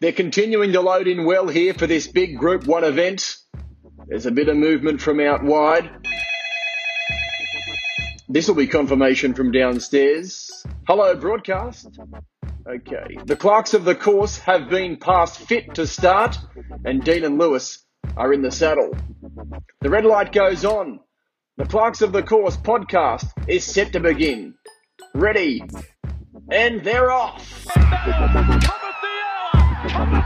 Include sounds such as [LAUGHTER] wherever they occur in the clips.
They're continuing to load in well here for this big Group 1 event. There's a bit of movement from out wide. This will be confirmation from downstairs. Hello, broadcast. Okay. The clerks of the course have been passed fit to start, and Dean and Lewis are in the saddle. The red light goes on. The Clerks of the Course podcast is set to begin. Ready, and they're off. Running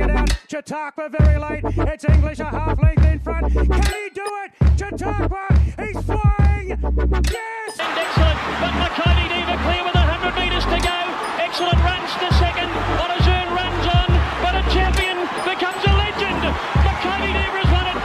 it out, Chautauqua very late. It's English a half length in front. Can he do it? Chautauqua, he's flying. Yes! And excellent, but Makybe Diva clear with 100 metres to go. Excellent runs to second. Monazun runs on, but a champion becomes a legend. Makybe Diva has won it.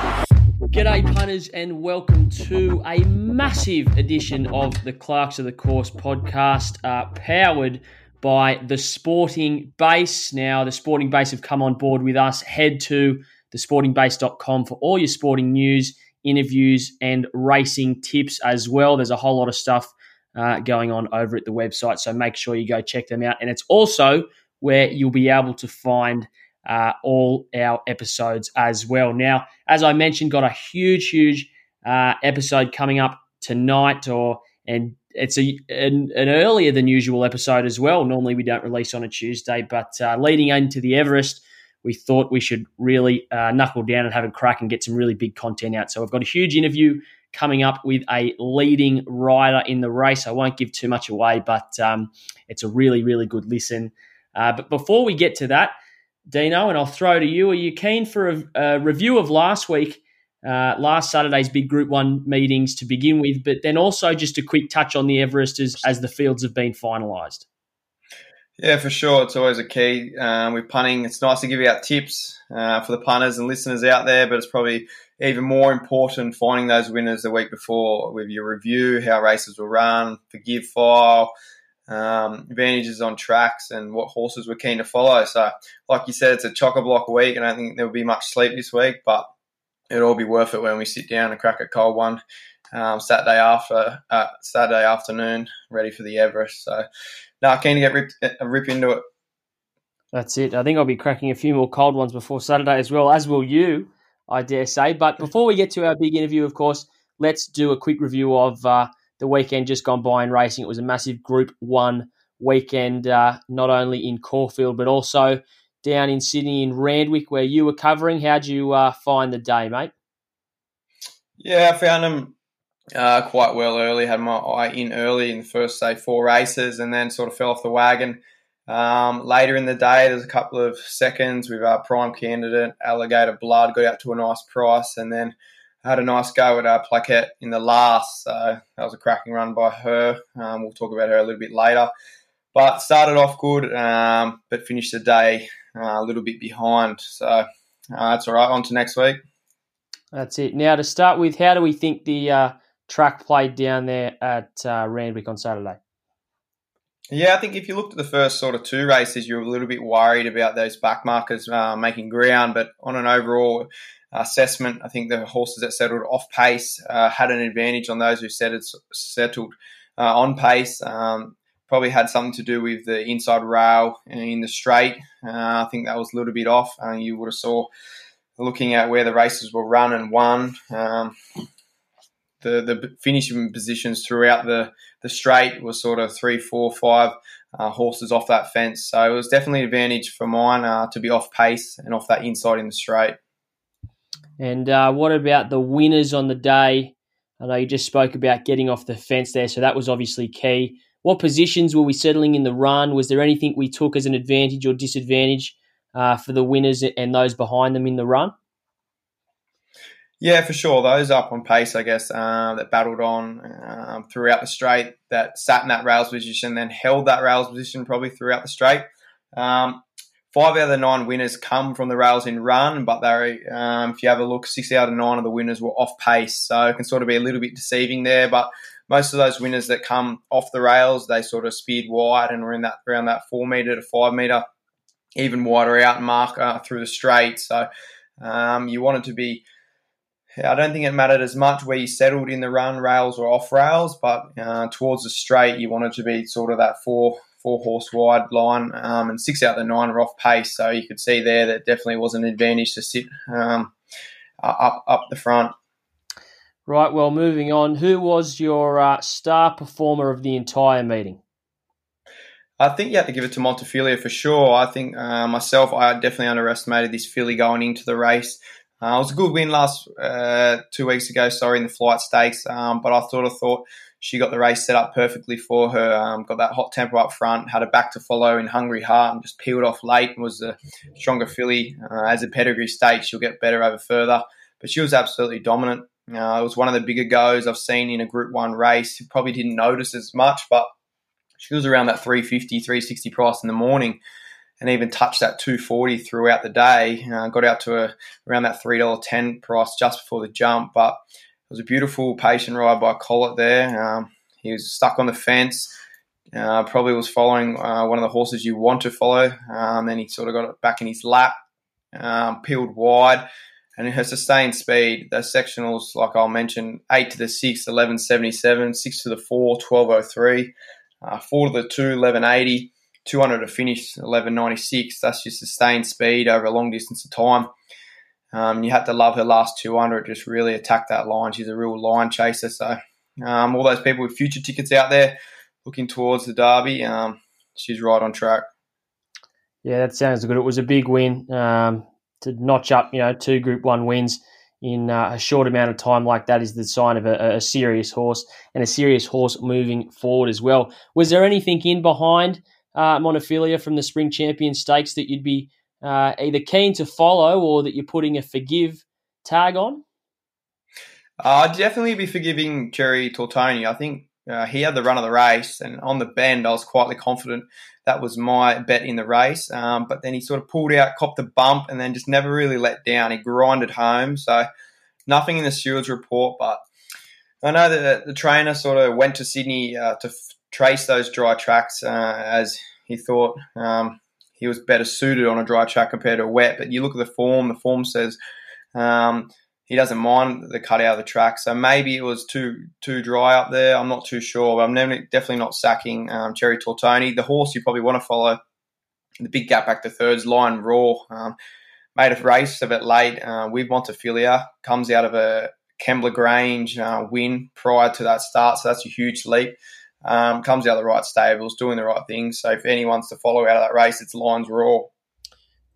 G'day, punters, and welcome to a massive edition of the Clerks of the Course podcast, uh, powered by the Sporting Base. Now, the Sporting Base have come on board with us. Head to thesportingbase.com for all your sporting news, interviews, and racing tips as well. There's a whole lot of stuff uh, going on over at the website, so make sure you go check them out. And it's also where you'll be able to find uh, all our episodes as well. Now, as I mentioned, got a huge, huge uh, episode coming up tonight, or and it's a an, an, earlier than usual episode as well. Normally, we don't release on a Tuesday, but uh, leading into the Everest, we thought we should really uh, knuckle down and have a crack and get some really big content out. So, I've got a huge interview coming up with a leading rider in the race. I won't give too much away, but um, it's a really, really good listen. Uh, but before we get to that, Dino, and I'll throw to you. Are you keen for a, a review of last week, uh, last Saturday's big Group One meetings to begin with, but then also just a quick touch on the Everest as, as the fields have been finalised? Yeah, for sure. It's always a key um, with punting. It's nice to give out tips uh, for the punters and listeners out there, but it's probably even more important finding those winners the week before with your review, how races will run, forgive file, um, advantages on tracks and what horses we're keen to follow. So, like you said, it's a chock a block week. I don't think there will be much sleep this week, but it'll all be worth it when we sit down and crack a cold one um, Saturday after uh, Saturday afternoon, ready for the Everest. So, now keen to get rip, uh, rip into it. That's it. I think I'll be cracking a few more cold ones before Saturday as well, as will you, I dare say. But before we get to our big interview, of course, let's do a quick review of. Uh, the weekend just gone by in racing. It was a massive Group One weekend, uh, not only in Caulfield but also down in Sydney in Randwick, where you were covering. How'd you uh, find the day, mate? Yeah, I found them uh, quite well early. Had my eye in early in the first, say, four races, and then sort of fell off the wagon. Um, later in the day, there's a couple of seconds with our prime candidate, Alligator Blood, got out to a nice price, and then had a nice go at our Plaquette in the last. So that was a cracking run by her. Um, we'll talk about her a little bit later. But started off good, um, but finished the day uh, a little bit behind. So uh, that's all right. On to next week. That's it. Now to start with, how do we think the uh, track played down there at uh, Randwick on Saturday? Yeah, I think if you looked at the first sort of two races, you were a little bit worried about those backmarkers uh, making ground, but on an overall assessment. I think the horses that settled off pace uh, had an advantage on those who settled, settled uh, on pace. Um, probably had something to do with the inside rail in the straight. Uh, I think that was a little bit off. Uh, you would have saw looking at where the races were run and won. Um, the, the finishing positions throughout the, the straight was sort of three, four, five uh, horses off that fence. So it was definitely an advantage for mine uh, to be off pace and off that inside in the straight. And uh, what about the winners on the day? I know you just spoke about getting off the fence there, so that was obviously key. What positions were we settling in the run? Was there anything we took as an advantage or disadvantage uh, for the winners and those behind them in the run? Yeah, for sure. Those up on pace, I guess, uh, that battled on um, throughout the straight, that sat in that rails position, then held that rails position probably throughout the straight. Um, Five out of the nine winners come from the rails in run, but they, um, if you have a look, six out of nine of the winners were off pace, so it can sort of be a little bit deceiving there. But most of those winners that come off the rails, they sort of speared wide and were in that around that four meter to five meter, even wider out mark uh, through the straight. So um, you wanted to be. I don't think it mattered as much where you settled in the run, rails or off rails, but uh, towards the straight, you wanted to be sort of that four four horse wide line, um, and six out of the nine are off pace. So you could see there that definitely was an advantage to sit um, up up the front. Right. Well, moving on. Who was your uh, star performer of the entire meeting? I think you have to give it to Montefilia for sure. I think uh, myself, I definitely underestimated this filly going into the race. Uh, it was a good win last uh, two weeks ago, sorry, in the flight stakes, um, but I sort of thought she got the race set up perfectly for her. Um, got that hot tempo up front, had a back to follow in Hungry Heart, and just peeled off late. And was a stronger filly. Uh, as a pedigree stake, she'll get better over further, but she was absolutely dominant. Uh, it was one of the bigger goes I've seen in a Group One race. He probably didn't notice as much, but she was around that 350, 360 price in the morning and even touched that 240 throughout the day. Uh, got out to a, around that $3.10 price just before the jump, but it was a beautiful patient ride by Collett there. Um, he was stuck on the fence. Uh, probably was following uh, one of the horses you want to follow. Um, then he sort of got it back in his lap, um, peeled wide, and her sustained speed, the sectionals, like I'll mention, 8 to the 6, 1177, 6 to the 4, 1203 uh, four to the two, 1180, 200 to finish, 1196. That's your sustained speed over a long distance of time. Um, you had to love her last 200, just really attack that line. She's a real line chaser. So, um, all those people with future tickets out there looking towards the Derby, um, she's right on track. Yeah, that sounds good. It was a big win um, to notch up, you know, two Group One wins in uh, a short amount of time like that is the sign of a, a, serious horse and a serious horse moving forward as well. Was there anything in behind uh, Montefilia from the Spring Champion Stakes that you'd be uh, either keen to follow or that you're putting a forgive tag on? Uh, I'd definitely be forgiving Cherry Tortoni. I think uh, he had the run of the race, and on the bend, I was quietly confident that was my bet in the race. Um, but then he sort of pulled out, copped a bump, and then just never really let down. He grinded home. So nothing in the stewards report, but I know that the trainer sort of went to Sydney uh, to f- trace those dry tracks uh, as he thought um, he was better suited on a dry track compared to a wet. But you look at the form, the form says um, he doesn't mind the cut out of the track. So maybe it was too too dry up there. I'm not too sure. But I'm definitely not sacking um, Cherry Tortoni. The horse you probably want to follow, the big gap back to thirds, Lion Raw. Um, made a race a bit late uh, with Montefilia. Comes out of a Kembla Grange uh, win prior to that start, so that's a huge leap. Um, comes out of the right stables, doing the right things. So if anyone's to follow out of that race, it's Lions Raw.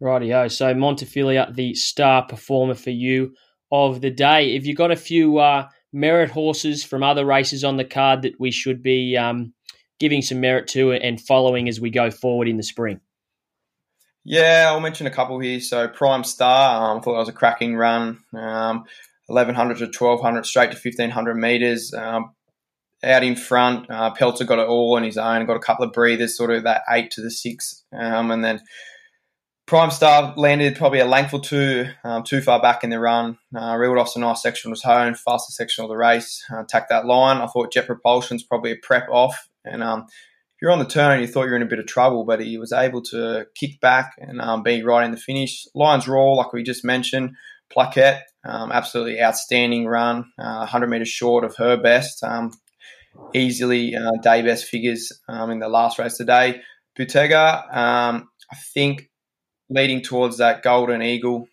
Rightio. So Montefilia, the star performer for you of the day. Have you got a few uh, merit horses from other races on the card that we should be um, giving some merit to and following as we go forward in the spring? Yeah, I'll mention a couple here. So Prime Star, um, I thought that was a cracking run. Um, 1100 to 1200, straight to 1500 meters. Um, out in front, uh, Pelter got it all on his own. Got a couple of breathers, sort of that eight to the six, um, and then Prime Star landed probably a length or two um, too far back in the run. Uh, reeled off some nice section was home, fastest section of the race. Uh, that line. I thought Jet Propulsion's probably a prep off. And um, if you're on the turn, you thought you were in a bit of trouble, but he was able to kick back and um, be right in the finish. Lions Raw, like we just mentioned. Plaquette, um, absolutely outstanding run. Uh, 100 metres short of her best. Um, easily uh, day best figures um, in the last race today. Bottega, I think leading towards that golden eagle.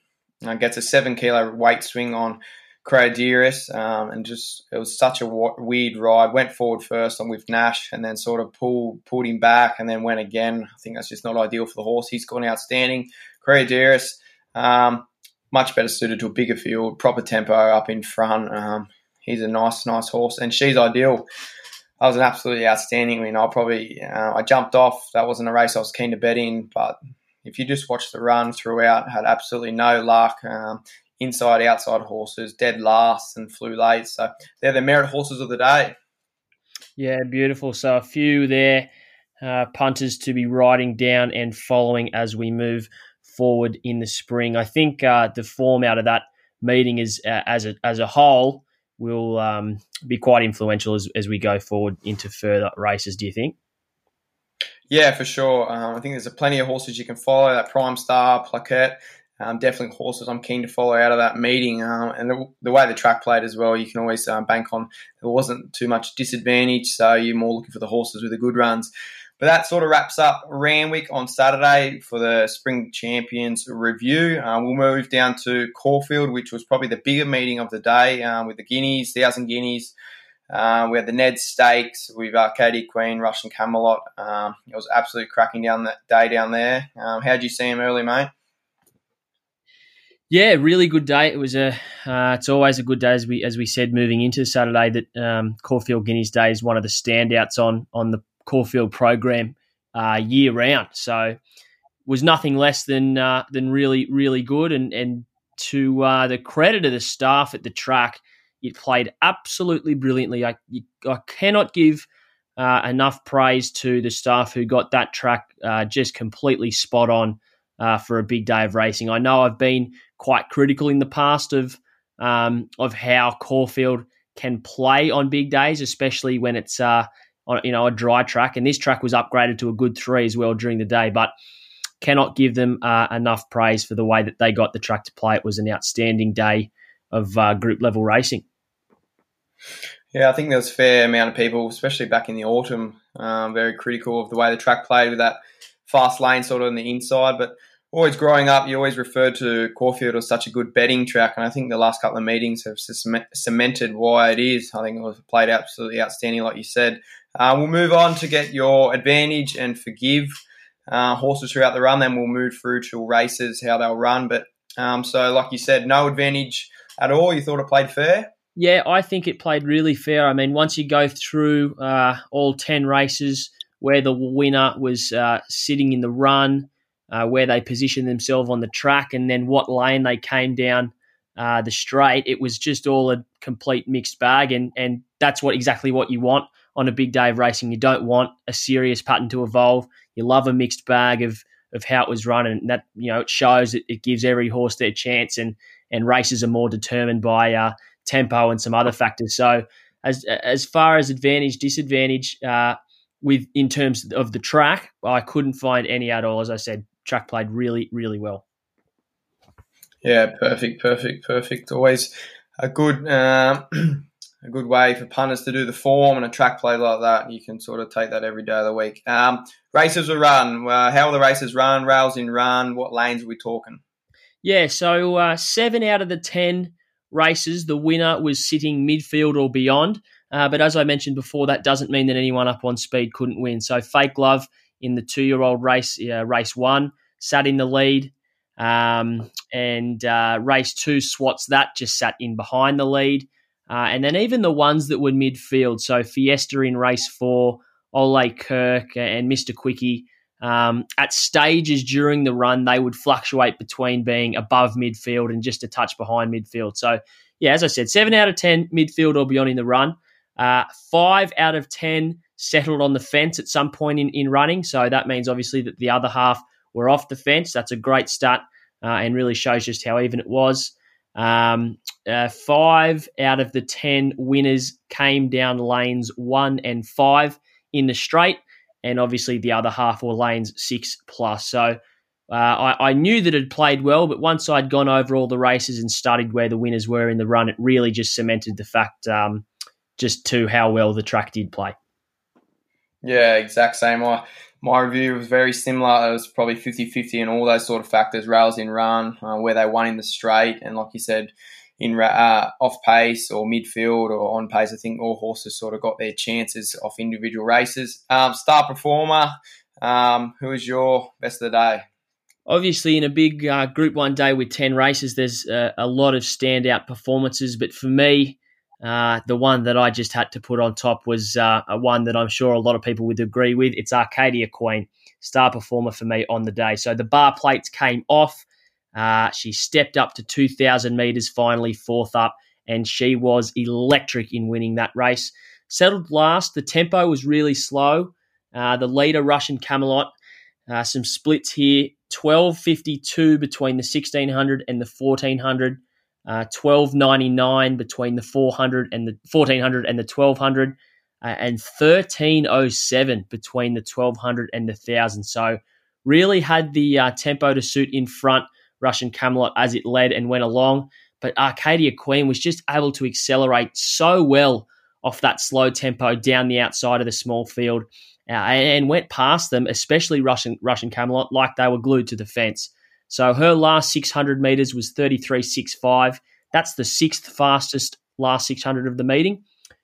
Uh, gets a seven kilo weight swing on Cradiris, um, and just it was such a weird ride. Went forward first on with Nash, and then sort of pulled pulled him back, and then went again. I think that's just not ideal for the horse. He's gone outstanding. Cradiris, um, much better suited to a bigger field, proper tempo up in front. Um, he's a nice, nice horse, and she's ideal. That was an absolutely outstanding win. I probably uh, I jumped off. That wasn't a race I was keen to bet in, but if you just watch the run throughout, had absolutely no luck. Um, inside, outside horses, dead last and flew late. So they're the merit horses of the day. Yeah, beautiful. So a few there, uh, punters to be riding down and following as we move forward in the spring. I think uh, the form out of that meeting is uh, as a as a whole will um, be quite influential as, as we go forward into further races. Do you think? Yeah, for sure. Um, I think there's a plenty of horses you can follow. That Prime Star, Plaquette, um, definitely horses I'm keen to follow out of that meeting. Um, and the, the, way the track played as well, you can always um, bank on. There wasn't too much disadvantage, so you're more looking for the horses with the good runs. but that sort of wraps up Randwick on Saturday for the Spring Champions review. Uh, we'll move down to Caulfield, which was probably the bigger meeting of the day um, with the Guineas, Thousand Guineas. Uh, we had the Ned Stakes with Arcadia Queen, Russian Camelot. Um, it was absolutely cracking down that day down there. Um, how did you see him early, mate? Yeah, really good day. It was a. Uh, it's always a good day as we as we said moving into Saturday. That um, Caulfield Guineas Day is one of the standouts on on the Caulfield program uh, year round. So was nothing less than uh, than really really good. And and to uh, the credit of the staff at the track, it played absolutely brilliantly. I I cannot give. Uh, enough praise to the staff who got that track uh, just completely spot on uh, for a big day of racing. I know I've been quite critical in the past of um, of how Caulfield can play on big days, especially when it's uh, on you know a dry track. And this track was upgraded to a good three as well during the day, but cannot give them uh, enough praise for the way that they got the track to play. It was an outstanding day of uh, group level racing. Yeah, I think there was a fair amount of people, especially back in the autumn, um, very critical of the way the track played with that fast lane sort of on the inside. But always growing up, you always referred to Caulfield as such a good betting track, and I think the last couple of meetings have cemented why it is. I think it was played absolutely outstanding, like you said. Uh, we'll move on to get your advantage and forgive uh, horses throughout the run. Then we'll move through to races, how they'll run. But um, so, like you said, no advantage at all. You thought it played fair? Yeah, I think it played really fair. I mean, once you go through uh, all 10 races where the winner was uh, sitting in the run, uh, where they positioned themselves on the track, and then what lane they came down uh, the straight. It was just all a complete mixed bag, and and that's what exactly what you want on a big day of racing. You don't want a serious pattern to evolve. You love a mixed bag of of how it was run, and that you know it shows it, it gives every horse their chance, and and races are more determined by uh, tempo and some other factors. So as as far as advantage disadvantage. Uh, with in terms of the track, I couldn't find any at all. As I said, track played really, really well. Yeah, perfect, perfect, perfect. Always a good um, [CLEARS THROAT] a good way for punters to do the form and a track play like that. You can sort of take that every day of the week. Um, races are run. Uh, how are the races run? Rails in run. What lanes are we talking? Yeah, so uh, seven out of the ten races, the winner was sitting midfield or beyond. Uh, but as I mentioned before, that doesn't mean that anyone up on speed couldn't win. So Fake Love in the two year old race, uh, race one, sat in the lead. Um, and uh, race two, Swats that just sat in behind the lead. Uh, and then even the ones that were midfield, so Fiesta in race four, Ole Kirk and Mr. Quickie, um, at stages during the run, they would fluctuate between being above midfield and just a touch behind midfield. So, yeah, as I said, seven out of 10 midfield or beyond in the run. Uh, five out of 10 settled on the fence at some point in, in running. So that means obviously that the other half were off the fence. That's a great start uh, and really shows just how even it was. Um, uh, five out of the 10 winners came down lanes one and five in the straight. And obviously the other half were lanes six plus. So uh, I, I, knew that it played well, but once I'd gone over all the races and studied where the winners were in the run, it really just cemented the fact um, just to how well the track did play. Yeah, exact same. My, my review was very similar. It was probably 50 50 and all those sort of factors rails in run, uh, where they won in the straight. And like you said, in uh, off pace or midfield or on pace, I think all horses sort of got their chances off individual races. Um, star performer, um, who was your best of the day? Obviously, in a big uh, Group One day with ten races, there's uh, a lot of standout performances. But for me, uh, the one that I just had to put on top was uh, a one that I'm sure a lot of people would agree with. It's Arcadia Queen, star performer for me on the day. So the bar plates came off. Uh, she stepped up to 2,000 metres, finally fourth up, and she was electric in winning that race. Settled last. The tempo was really slow. Uh, the leader, Russian Camelot, uh, some splits here 12.52 between the 1600 and the 1400 uh, 1299 between the 400 and the 1400 and the 1200 uh, and 1307 between the 1200 and the 1000 so really had the uh, tempo to suit in front russian camelot as it led and went along but arcadia queen was just able to accelerate so well off that slow tempo down the outside of the small field uh, and went past them, especially Russian Russian Camelot, like they were glued to the fence. So her last 600 meters was 33.65. That's the sixth fastest last 600 of the meeting.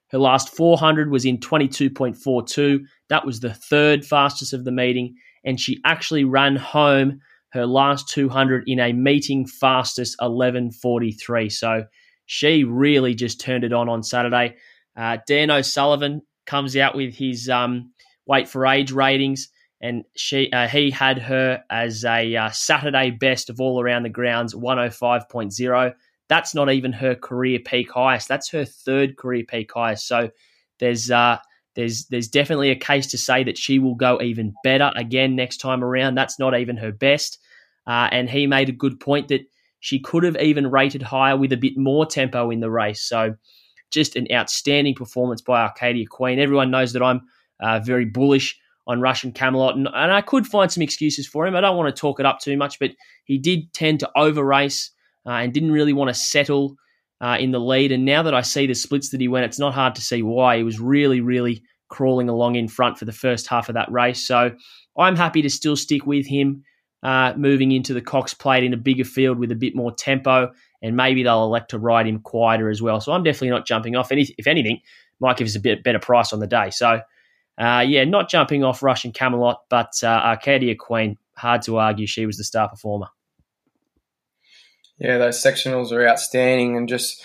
Her last 400 was in 22.42. That was the third fastest of the meeting. And she actually ran home her last 200 in a meeting fastest 11.43. So she really just turned it on on Saturday. Uh, Dan O'Sullivan comes out with his um, weight for age ratings, and she uh, he had her as a uh, Saturday best of all around the grounds, 105.0. That's not even her career peak highest. That's her third career peak highest. So there's uh, there's there's definitely a case to say that she will go even better again next time around. That's not even her best. Uh, and he made a good point that she could have even rated higher with a bit more tempo in the race. So just an outstanding performance by Arcadia Queen. Everyone knows that I'm uh, very bullish on Russian Camelot, and, and, I could find some excuses for him. I don't want to talk it up too much, but he did tend to over race uh, and didn't really want to settle uh, in the lead. And now that I see the splits that he went, it's not hard to see why. He was really, really crawling along in front for the first half of that race. So I'm happy to still stick with him uh, moving into the Cox Plate in a bigger field with a bit more tempo, and maybe they'll elect to ride him quieter as well. So I'm definitely not jumping off. Any, if anything, might give us a bit better price on the day. So uh, yeah, not jumping off Russian Camelot, but uh, Arcadia Queen. Hard to argue she was the star performer. Yeah, those sectionals are outstanding, and just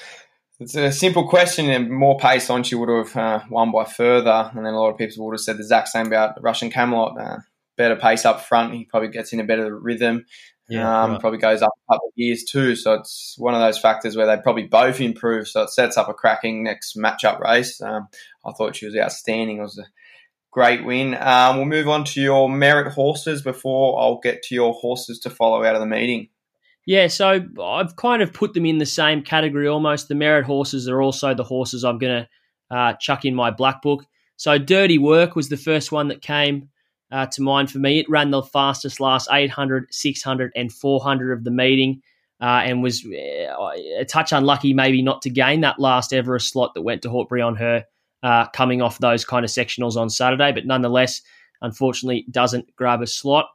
it's a simple question. And more pace on, she would have uh, won by further. And then a lot of people would have said the exact same about Russian Camelot. Uh, better pace up front. He probably gets in a better rhythm. Yeah, um, right. probably goes up a couple of years too. So it's one of those factors where they probably both improve. So it sets up a cracking next matchup race. Um, I thought she was outstanding. It was a great win. Um, we'll move on to your merit horses before I'll get to your horses to follow out of the meeting. Yeah, so I've kind of put them in the same category almost. The merit horses are also the horses I'm going to uh, chuck in my black book. So Dirty Work was the first one that came uh, to mind for me. It ran the fastest last 800, 600, and 400 of the meeting. Uh, and was uh, a touch unlucky, maybe not to gain that last Everest slot that went to Hortbury on her, uh, coming off those kind of sectionals on Saturday. But nonetheless, unfortunately, doesn't grab a slot.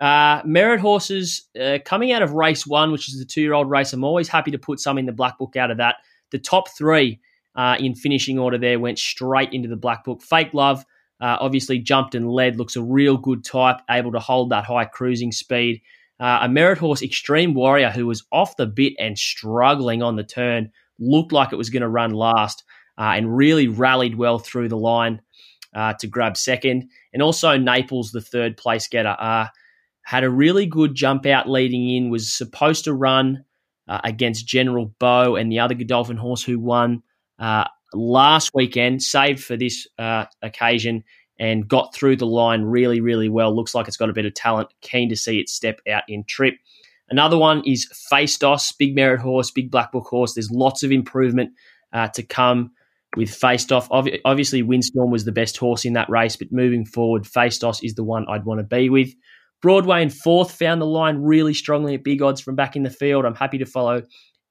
Uh, merit horses uh, coming out of race one, which is the two year old race. I'm always happy to put some in the black book out of that. The top three uh, in finishing order there went straight into the black book. Fake Love uh, obviously jumped and led, looks a real good type, able to hold that high cruising speed. Uh, a merit horse, Extreme Warrior, who was off the bit and struggling on the turn, looked like it was going to run last uh, and really rallied well through the line to grab second. And also Naples, the third place getter, had a really good jump out leading in, was supposed to run uh, against General Bow and the other Godolphin horse who won last weekend, saved for this uh, occasion, and got through the line really, really well. Looks like it's got a bit of talent. Keen to see it step out in trip. Another one is Facedos, big merit horse, big black book horse. There's lots of improvement uh, to come with Facedos. Obviously, Windstorm was the best horse in that race, but moving forward, Facedos is the one I'd want to be with. Broadway in fourth found the line really strongly at big odds from back in the field. I'm happy to follow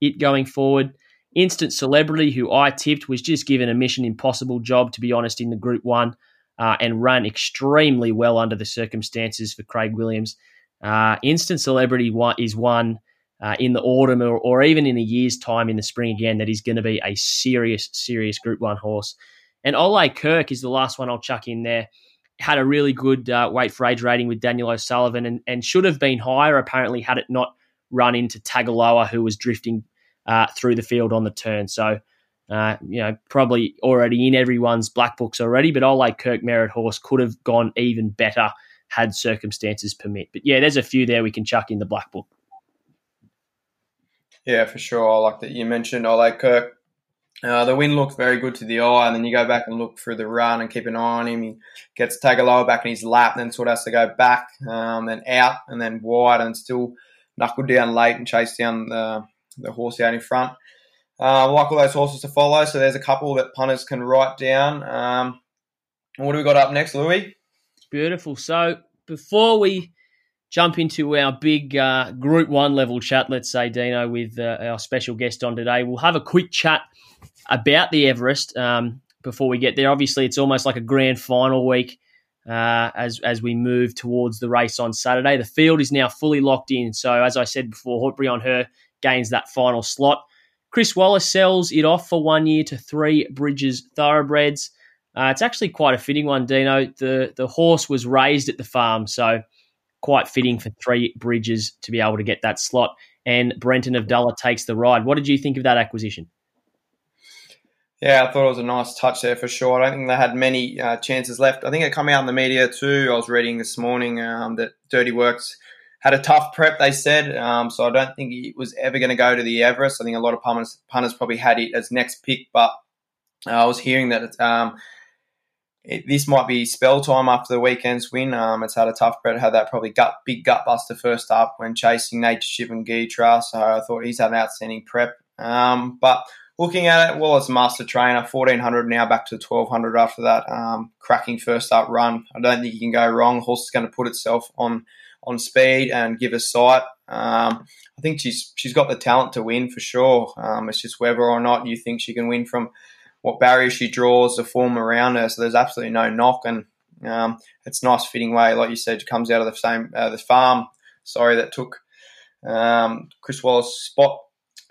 it going forward. Instant Celebrity, who I tipped, was just given a Mission Impossible job, to be honest, in the Group 1 uh, and ran extremely well under the circumstances for Craig Williams. Uh, Instant Celebrity is one uh, in the autumn or, or, even in a year's time in the spring again that is going to be a serious, serious Group 1 horse. And Ole Kirk is the last one I'll chuck in there. Had a really good uh, weight for age rating with Daniel O'Sullivan and, and should have been higher, apparently, had it not run into Tagaloa, who was drifting uh, through the field on the turn. So, uh, you know, probably already in everyone's black books already, but Ole Kirk Merit Horse could have gone even better had circumstances permit. But yeah, there's a few there we can chuck in the black book. Yeah, for sure. I like that you mentioned Ole Kirk. Uh, the win looked very good to the eye, and then you go back and look through the run and keep an eye on him. He gets Tagaloa back in his lap, then sort of has to go back, um, out, and then wide, and still knuckle down late and chase down the the horse out in front. Uh, like all those horses to follow, so there's a couple that punters can write down. Um, what do we got up next, Louis? Beautiful. So before we jump into our big uh, Group One level chat, let's say Dino, with uh, our special guest on today, we'll have a quick chat about the Everest um, before we get there. Obviously, it's almost like a grand final week uh, as as we move towards the race on Saturday. The field is now fully locked in. So as I said before, Hortbury on her gains that final slot. Chris Waller sells it off for one year to three Bridges Thoroughbreds. Uh, it's actually quite a fitting one, Dino. The the horse was raised at the farm, so quite fitting for three Bridges to be able to get that slot. And Brenton Avdulla takes the ride. What did you think of that acquisition? Yeah, I thought it was a nice touch there for sure. I don't think they had many uh, chances left. I think it came out in the media too. I was reading this morning um, that Dirty Works had a tough prep, they said. Um, so I don't think it was ever going to go to the Everest. I think a lot of punters, punters probably had it as next pick, but uh, I was hearing that um, it, this might be spell time after the weekend's win. Um, it's had a tough prep, had that probably gut big gut buster first up when chasing Nature Strip and Gytrash. So I thought he's had an outstanding prep. Um, but looking at it, a master trainer, 1400 now back to 1200 after that um, cracking first up run. I don't think you can go wrong. The horse is going to put itself on on speed and give a sight. Um, I think she's she's got the talent to win for sure. Um, it's just whether or not you think she can win from what barrier she draws, the form around her. So there's absolutely no knock, and um, it's nice fitting way, like you said, she comes out of the same uh, the farm. Sorry, that took um, Chris Waller's spot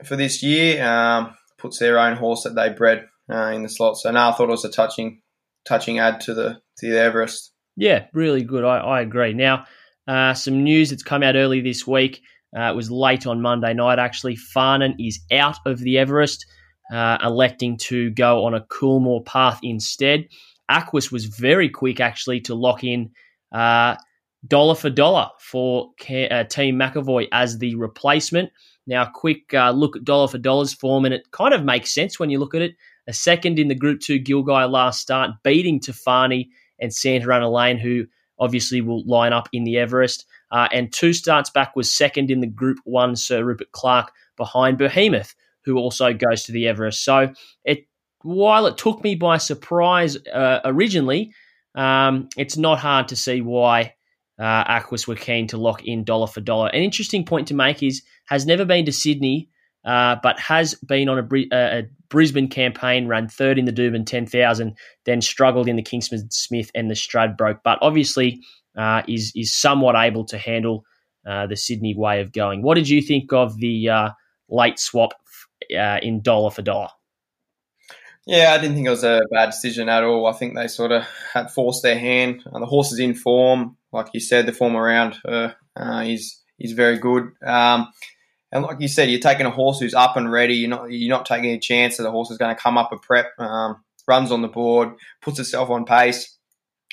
for this year. Um, puts their own horse that they bred uh, in the slot. So now I thought it was a touching touching add to the to the Everest. Yeah, really good. I, I agree. Now, uh, some news that's come out early this week. Uh, it was late on Monday night, actually. Farnan is out of the Everest, uh, electing to go on a Coolmore path instead. Aquis was very quick, actually, to lock in uh, dollar for dollar for uh, Team McEvoy as the replacement. Now, a quick uh, look at dollar for dollars form, and it kind of makes sense when you look at it. A second in the Group 2 Gilgai last start, beating Tofane and Santa Ana Lane, who obviously will line up in the Everest. Uh, and two starts back was second in the Group 1 Sir Rupert Clarke behind Behemoth, who also goes to the Everest. So it while it took me by surprise uh, originally, um, it's not hard to see why uh, Aquis were keen to lock in dollar for dollar. An interesting point to make is has never been to Sydney, uh, but has been on a, a, Brisbane campaign, ran third in the Doomben 10,000, then struggled in the Kingsford Smith and the Stradbroke, but obviously uh, is is somewhat able to handle uh, the Sydney way of going. What did you think of the uh, late swap uh, in dollar for dollar? Yeah, I didn't think it was a bad decision at all. I think they sort of had forced their hand. Uh, the horse is in form, like you said. The form around her uh, is is very good. Um, and like you said, you're taking a horse who's up and ready. You're not you're not taking a chance that the horse is going to come up a prep, um, runs on the board, puts itself on pace,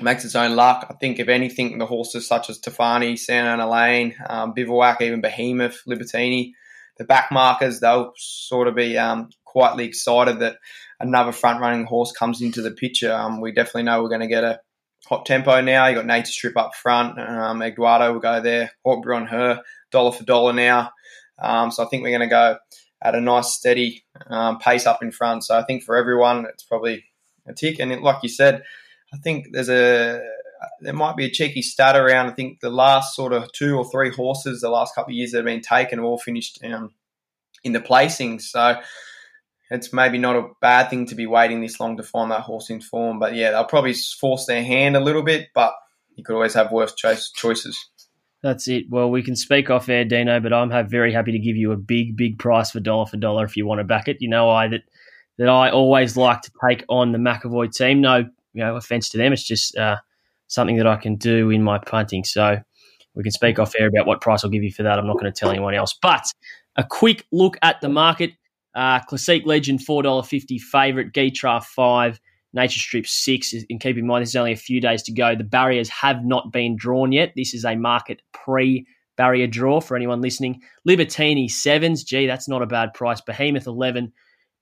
makes its own luck. I think if anything, the horses such as Tofane, Santa Ana Lane, um, Bivouac, even Behemoth, Libertini, the back markers, they'll sort of be um, quietly excited that another front running horse comes into the picture. Um, we definitely know we're going to get a hot tempo now. You got Nature Strip up front. Um, Eduardo will go there. Hortbury on her, dollar for dollar now. Um, so I think we're going to go at a nice steady um, pace up in front. So I think for everyone, it's probably a tick. And like you said, I think there's a there might be a cheeky stat around. I think the last sort of two or three horses the last couple of years that have been taken have all finished um, in the placings. So it's maybe not a bad thing to be waiting this long to find that horse in form. But yeah, they'll probably force their hand a little bit, but you could always have worse choice, choices. That's it. Well, we can speak off air, Dino, but I'm very happy to give you a big, big price for dollar for dollar if you want to back it. You know, I that that I always like to take on the McEvoy team. No, you know, offense to them. It's just uh, something that I can do in my punting. So we can speak off air about what price I'll give you for that. I'm not going to tell anyone else. But a quick look at the market. Uh, Classique Legend $4.50 favorite, Gytrash 5 Nature Strip 6. And keep in mind, this is only a few days to go. The barriers have not been drawn yet. This is a market pre barrier draw for anyone listening. Libertini 7s. Gee, that's not a bad price. Behemoth 11.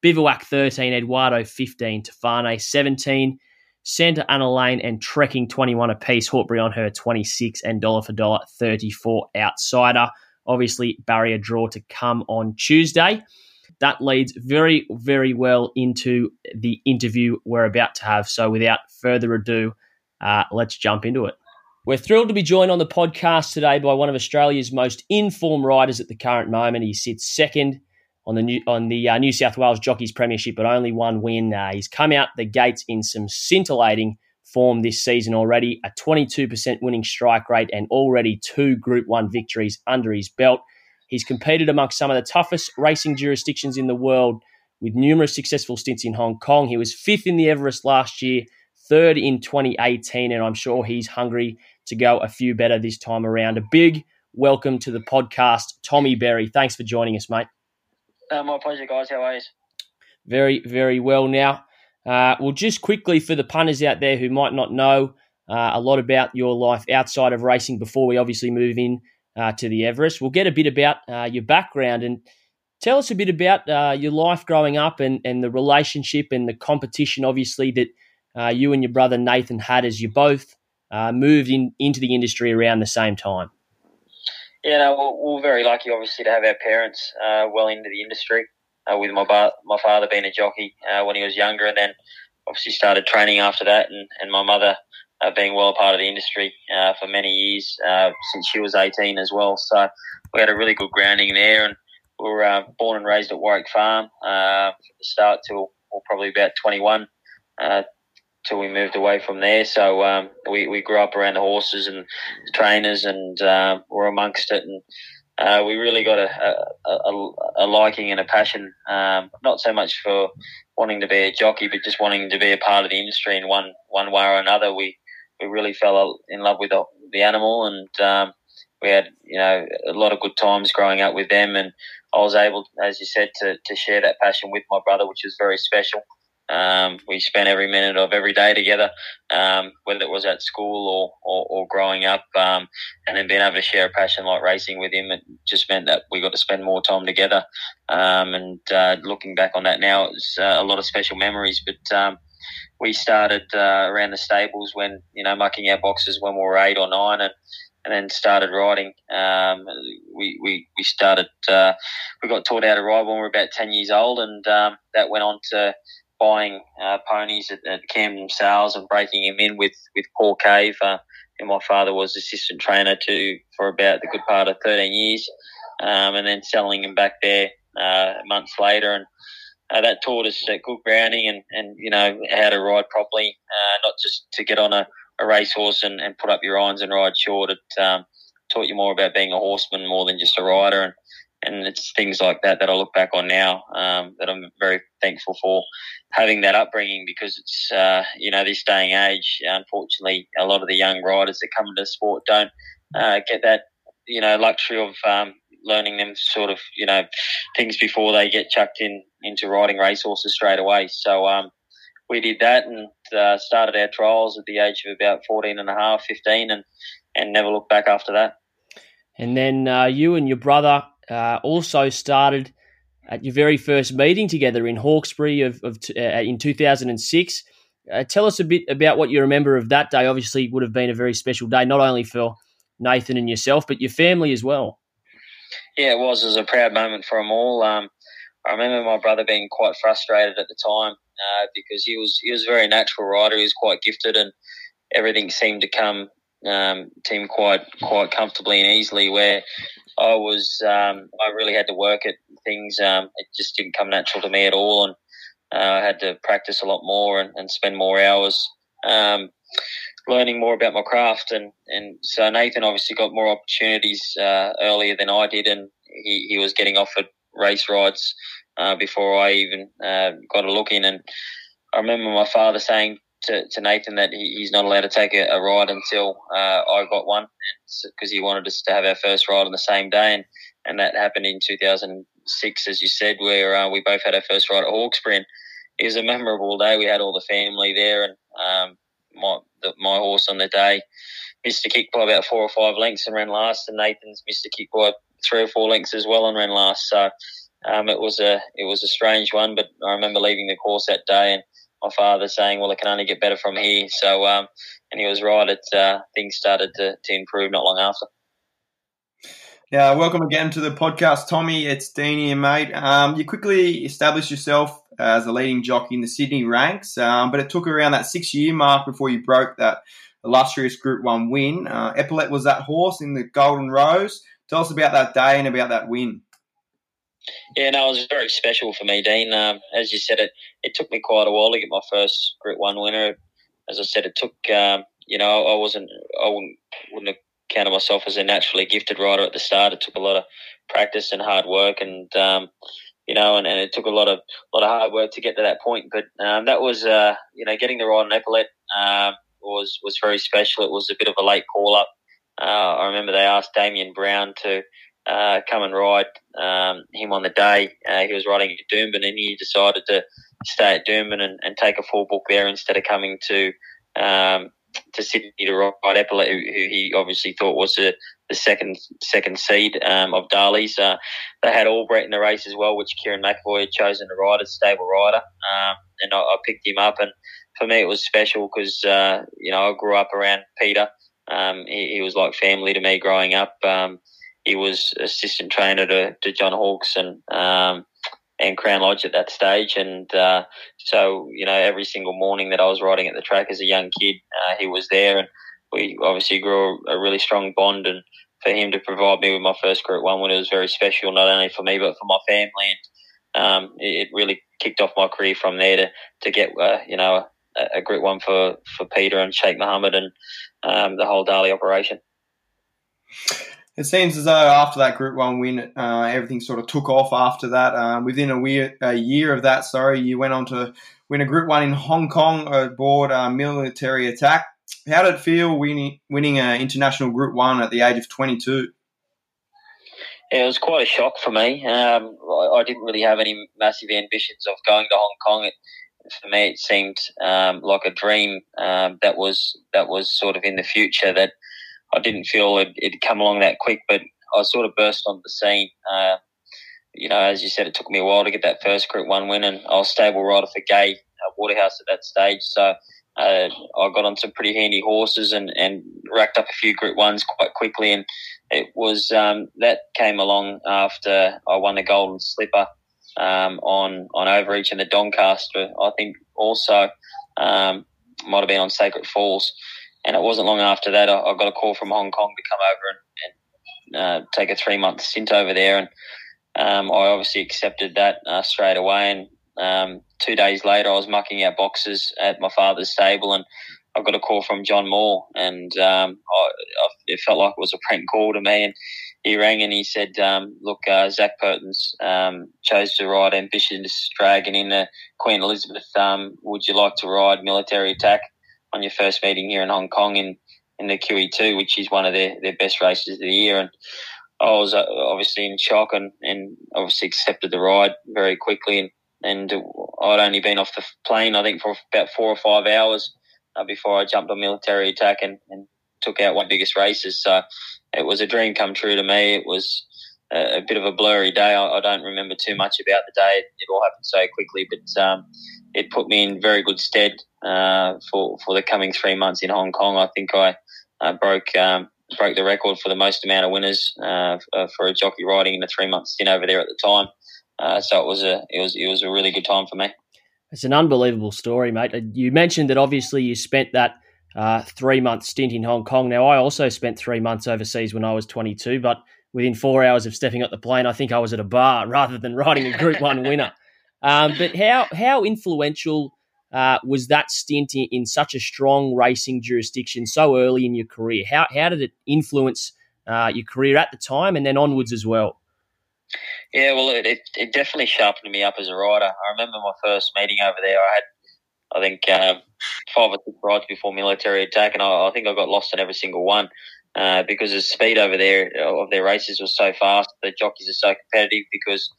Bivouac 13. Eduardo 15. Tofane 17. Santa Ana Lane and Trekking 21 apiece. Hortbury on her 26 and dollar for dollar 34 outsider. Obviously, barrier draw to come on Tuesday that leads very, very well into the interview we're about to have. So, without further ado, uh, let's jump into it. We're thrilled to be joined on the podcast today by one of Australia's most informed riders at the current moment. He sits second on the new, on the uh, New South Wales Jockeys Premiership, but only one win. Uh, he's come out the gates in some scintillating form this season already, a 22% winning strike rate, and already two Group 1 victories under his belt. He's competed amongst some of the toughest racing jurisdictions in the world with numerous successful stints in Hong Kong. He was fifth in the Everest last year, third in 2018, and I'm sure he's hungry to go a few better this time around. A big welcome to the podcast, Tommy Berry. Thanks for joining us, mate. Uh, my pleasure, guys. How are you? Very, very well now. Uh, well, just quickly for the punters out there who might not know uh, a lot about your life outside of racing before we obviously move in uh, to the Everest, we'll get a bit about uh, your background and tell us a bit about uh, your life growing up and, and the relationship and the competition, obviously, that uh, you and your brother Nathan had as you both moved in, into the industry around the same time. Yeah, no, we're, we're very lucky, obviously, to have our parents well into the industry uh, with my ba- my father being a jockey uh, when he was younger, and then obviously started training after that, and, and my mother uh, being well a part of the industry uh, for many years uh, since she was 18 as well. So we had a really good grounding there, and we were uh, born and raised at Warwick Farm uh, from the start till well, probably about 21. till we moved away from there, so um, we we grew up around the horses and the trainers, and were amongst it, and uh, we really got a, a, a, a, liking and a passion, um, not so much for wanting to be a jockey, but just wanting to be a part of the industry in one one way or another. We we really fell in love with the, the animal, and um, we had you know a lot of good times growing up with them, and I was able, as you said, to, to share that passion with my brother, which was very special. Um, we spent every minute of every day together, um, whether it was at school or, or, or growing up. Um, and then being able to share a passion like racing with him, it just meant that we got to spend more time together. Um, and uh, looking back on that now, it's uh, a lot of special memories. But um, we started uh, around the stables when, you know, mucking our boxes when we were eight or nine and, and then started riding. Um, we, we, we started, uh, we got taught how to ride when we were about 10 years old and that went on to buying uh, ponies at, at, Camden Sales and breaking him in with, with Paul Cave. Uh, and my father was assistant trainer to for about the good part of 13 years, um, and then selling him back there uh, months later. And uh, that taught us good grounding and, and, you know, how to ride properly, uh, not just to get on a, a racehorse and, and put up your irons and ride short. It um, taught you more about being a horseman more than just a rider. And, and it's things like that that I look back on now um, that I'm very thankful for having that upbringing because it's uh, you know this day and age unfortunately a lot of the young riders that come into sport don't uh, get that you know luxury of um, learning them sort of you know things before they get chucked in into riding racehorses straight away so um, we did that and uh, started our trials at the age of about 14 and a half 15 and and never looked back after that and then uh, you and your brother uh, also started at your very first meeting together in Hawkesbury of, of uh, in 2006. Uh, tell us a bit about what you remember of that day. Obviously, would have been a very special day, not only for Nathan and yourself, but your family as well. Yeah, it was. It was a proud moment for them all. Um, I remember my brother being quite frustrated at the time uh, because he was he was a very natural rider. He was quite gifted, and everything seemed to come um, to him quite quite comfortably and easily. Where I was, um, I really had to work at things. Um, it just didn't come natural to me at all, and uh, I had to practice a lot more and, and spend more hours um, learning more about my craft. And, and so Nathan obviously got more opportunities uh, earlier than I did, and he, he was getting offered race rides uh, before I even uh, got a look in. And I remember my father saying to, to Nathan that he, he's not allowed to take a, a ride until uh, I got one, because he wanted us to have our first ride on the same day, and, and that happened in 2006, as you said, where uh, we both had our first ride at Hawkesbury. And it was a memorable day. We had all the family there, and um, my the, my horse on the day missed a kick by about four or five lengths and ran last, and Nathan's missed a kick by three or four lengths as well and ran last. So um, it was a it was a strange one, but I remember leaving the course that day and my father saying, "Well, it can only get better from here." So, um, and he was right. It uh, things started to, to improve not long after. Yeah, welcome again to the podcast, Tommy. It's Dean here, mate. Um, you quickly established yourself as a leading jockey in the Sydney ranks, um, but it took around that six-year mark before you broke that illustrious Group One win. Uh, Epaulette was that horse in the Golden Rose. Tell us about that day and about that win. Yeah, no, it was very special for me, Dean. Um, as you said, it it took me quite a while to get my first Group One winner. as I said, it took um, you know I wasn't I wouldn't, wouldn't have counted myself as a naturally gifted rider at the start. It took a lot of practice and hard work, and um, you know, and, and it took a lot of lot of hard work to get to that point. But um, that was uh, you know getting the ride on Epaulette um, was was very special. It was a bit of a late call up. Uh, I remember they asked Damien Brown to uh, come and ride um, him on the day. Uh, he was riding at Doomben, and he decided to stay at Doomben and, and take a full book there instead of coming to um, to Sydney to ride Epaulette, who, who, he obviously thought was the, the second second seed um, of Darley's. Uh, they had Albrecht in the race as well, which Kerrin McEvoy had chosen to ride as stable rider, um, and I, I, picked him up. And for me, it was special because uh, you know I grew up around Peter. Um, he, he, was like family to me growing up. Um, he was assistant trainer to, to John Hawkes and um, and Crown Lodge at that stage. And uh, so, you know, every single morning that I was riding at the track as a young kid, uh, he was there. And we obviously grew a really strong bond. And for him to provide me with my first Group 1 win, it was very special, not only for me, but for my family. And um, it, it, really kicked off my career from there to, to get, uh, you know, a, a Group 1 for, for Peter and Sheikh Mohammed and um, the whole Darley operation it seems as though after that Group One win, uh, everything sort of took off. After that, um, within a, weir- a, year of that, sorry, you went on to win a Group One in Hong Kong aboard uh, Military Attack. How did it feel winning winning an international Group One at the age of twenty two? It was quite a shock for me. Um, I, I, didn't really have any massive ambitions of going to Hong Kong. It, for me, it seemed um, like a dream um, that was that was sort of in the future that I didn't feel it, it'd come along that quick, but I sort of burst onto the scene. Uh, you know, as you said, it took me a while to get that first Group One win, and I was stable rider for Gai uh, Waterhouse at that stage. So uh, I got on some pretty handy horses and, and racked up a few Group Ones quite quickly. And it was um, that came along after I won the Golden Slipper um, on on Overreach and the Doncaster. I think also um, might have been on Sacred Falls. And it wasn't long after that I, I got a call from Hong Kong to come over and, and uh, take a three month stint over there. And um, I obviously accepted that uh, straight away. And um, two days later, I was mucking out boxes at my father's stable, and I got a call from John Moore, and um, I, I, it felt like it was a prank call to me. And he rang and he said, um, "Look, uh, Zac Purton um, chose to ride Ambitious Dragon in the Queen Elizabeth. Um, would you like to ride Military Attack?" on your first meeting here in Hong Kong in, in the QE2, which is one of their, their best races of the year. And I was uh, obviously in shock and, and obviously accepted the ride very quickly. And, and I'd only been off the plane, I think, for about four or five hours uh, before I jumped on military attack and, and took out one biggest races. So it was a dream come true to me. It was a, a bit of a blurry day. I, I, don't remember too much about the day. It, it all happened so quickly, but um, it put me in very good stead uh, for for the coming three months in Hong Kong. I think I uh, broke um, broke the record for the most amount of winners uh, uh for a jockey riding in a three month stint over there at the time. Uh, so it was a it was it was a really good time for me. It's an unbelievable story, mate. Uh, you mentioned that obviously you spent that three month stint in Hong Kong. Now I also spent three months overseas when I was 22, but within four hours of stepping up the plane, I think I was at a bar [LAUGHS] rather than riding a Group One winner. Um, but how how influential uh, was that stint in, in, such a strong racing jurisdiction so early in your career? How how did it influence uh, your career at the time and then onwards as well? Yeah, well, it, it, it, definitely sharpened me up as a rider. I remember my first meeting over there. I had, I think, uh, five or six rides before military attack, and I, I think I got lost in every single one. Uh, because the speed over there of their races was so fast. The jockeys are so competitive because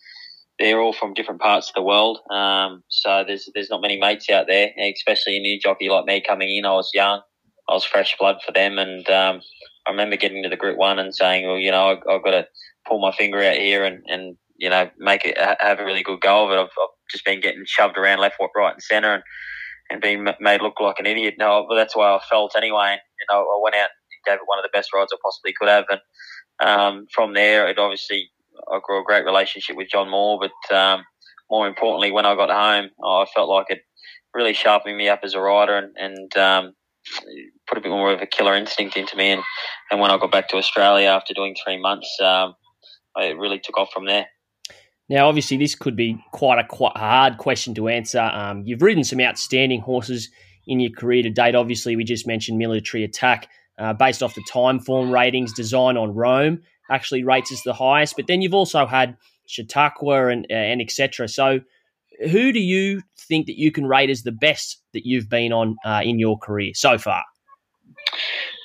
they're all from different parts of the world. Um, so there's there's not many mates out there, especially a new jockey like me coming in. I was young, I was fresh blood for them, and um, I remember getting to the Group One and saying, well, you know, I, have got to pull my finger out here and and you know make it have a really good go of it. I've, I've just been getting shoved around left, right, and centre, and and being made look like an idiot. No, but that's why I felt anyway. You know, I went out and gave it one of the best rides I possibly could have, and um, from there, it obviously I grew a great relationship with John Moore, but um, more importantly, when I got home, I felt like it really sharpened me up as a rider and, and um, put a bit more of a killer instinct into me. And, and when I got back to Australia after doing three months, um, it really took off from there. Now, obviously, this could be quite a quite hard question to answer. Um, you've ridden some outstanding horses in your career to date. Obviously, we just mentioned military attack. Uh, based off the time form ratings, Designs on Rome actually rates as the highest. But then you've also had Chautauqua and uh, and etc. So, who do you think that you can rate as the best that you've been on uh, in your career so far?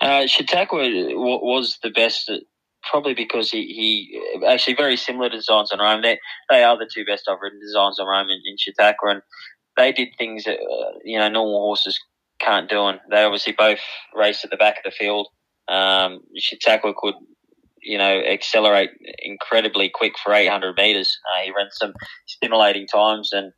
Uh, Chautauqua was the best, probably because he, he actually very similar designs on Rome. They they are the two best I've ridden designs on Rome in, Chautauqua, and they did things that uh, you know normal horses can't do. And they obviously both raced at the back of the field. Um, could you know, accelerate incredibly quick for 800 meters. Uh, he ran some stimulating times, and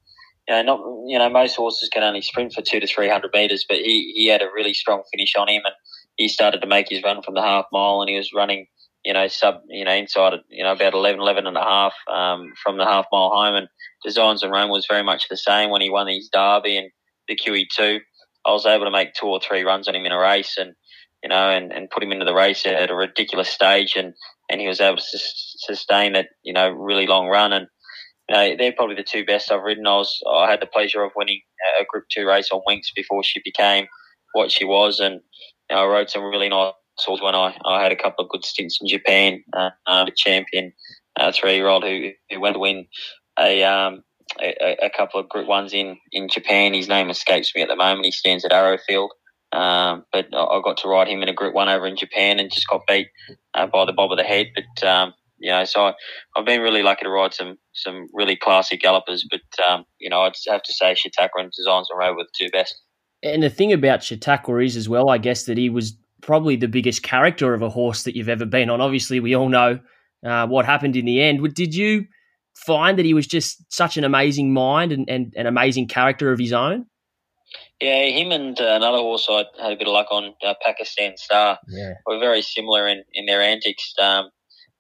you know, not you know, most horses can only sprint for two to 300 meters, but he he had a really strong finish on him, and he started to make his run from the half mile, and he was running. You know, sub, you know, inside, you know, about 11, 11 and a half, um, from the half mile home. And Designs on Rome was very much the same when he won his Derby and the QE2. I was able to make two or three runs on him in a race. And, you know, and, and put him into the race at a ridiculous stage, and, and he was able to sustain that, you know, really long run. And you know, they're probably the two best I've ridden. I was I had the pleasure of winning a Group Two race on Winks before she became what she was, and you know, I rode some really nice horses when I, I had a couple of good stints in Japan. Uh, uh, the champion uh, three year old who who went to win a um, a, a, couple of Group Ones in in Japan. His name escapes me at the moment. He stands at Arrowfield. Um, but I got to ride him in a Group One over in Japan and just got beat uh, by the bob of the head. But um, you know, so I, have been really lucky to ride some some really classy gallopers. But um, you know, I'd have to say Chautauqua and Designs on Rome were the two best. And the thing about Chautauqua is as well, I guess that he was probably the biggest character of a horse that you've ever been on. Obviously, we all know uh, what happened in the end. Did you find that he was just such an amazing mind and, and an amazing character of his own? Yeah, him and uh, another horse I had a bit of luck on, uh, Pakistan Star, yeah. were very similar in, in their antics. Um,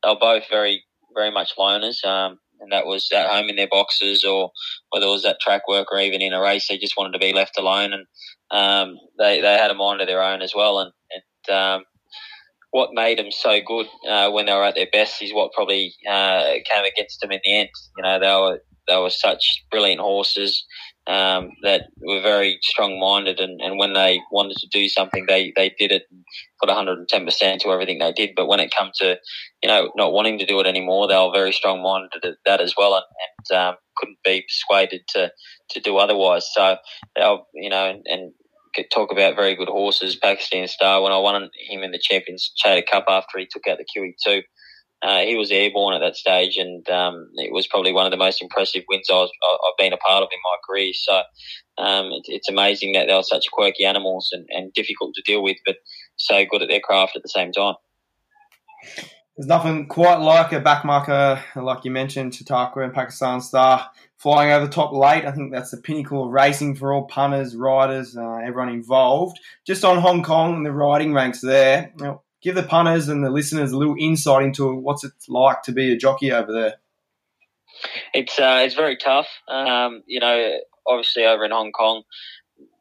they were both very, very much loners. Um, and that was at home in their boxes or whether it was at track work or even in a race, they just wanted to be left alone. And um, they, they had a mind of their own as well. And, and um, what made them so good uh, when they were at their best is what probably uh, came against them in the end. You know, they were they were such brilliant horses um, that were very strong minded, and, and when they wanted to do something, they, they did it, put 110% to everything they did. But when it come to, you know, not wanting to do it anymore, they were very strong minded at that as well, and, and um, couldn't be persuaded to, to do otherwise. So, they were, you know, and, and talk about very good horses. Pakistan Star, when I won him in the Champions Chater Cup after he took out the QE2, uh, he was airborne at that stage, and um, it was probably one of the most impressive wins I was, I've been a part of in my career. So um, it, it's amazing that they are such quirky animals and, and difficult to deal with, but so good at their craft at the same time. There's nothing quite like a backmarker, like you mentioned, Chautauqua and Pakistan Star flying over the top late. I think that's the pinnacle of racing for all punters, riders, uh, everyone involved. Just on Hong Kong and the riding ranks there. You know, give the punters and the listeners a little insight into what's it like to be a jockey over there. It's uh, it's very tough. Um, you know, obviously over in Hong Kong,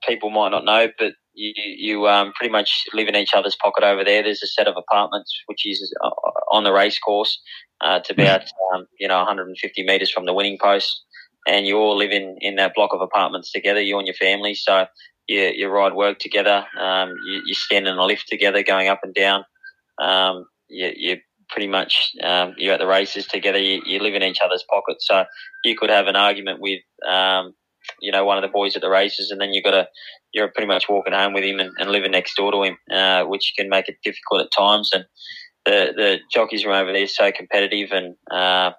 people might not know, but you you um, pretty much live in each other's pocket over there. There's a set of apartments which is uh, on the race course uh, to about um, you know 150 meters from the winning post, and you all live in in that block of apartments together, you and your family. So you, you ride work together. Um, you, you stand in a lift together, going up and down. Um, you, you pretty much um, you're at the races together. You, you, live in each other's pockets, so you could have an argument with um, you know one of the boys at the races, and then you've got to you're pretty much walking home with him and, and living next door to him, uh, which can make it difficult at times. And the the jockeys room over there so competitive, and uh,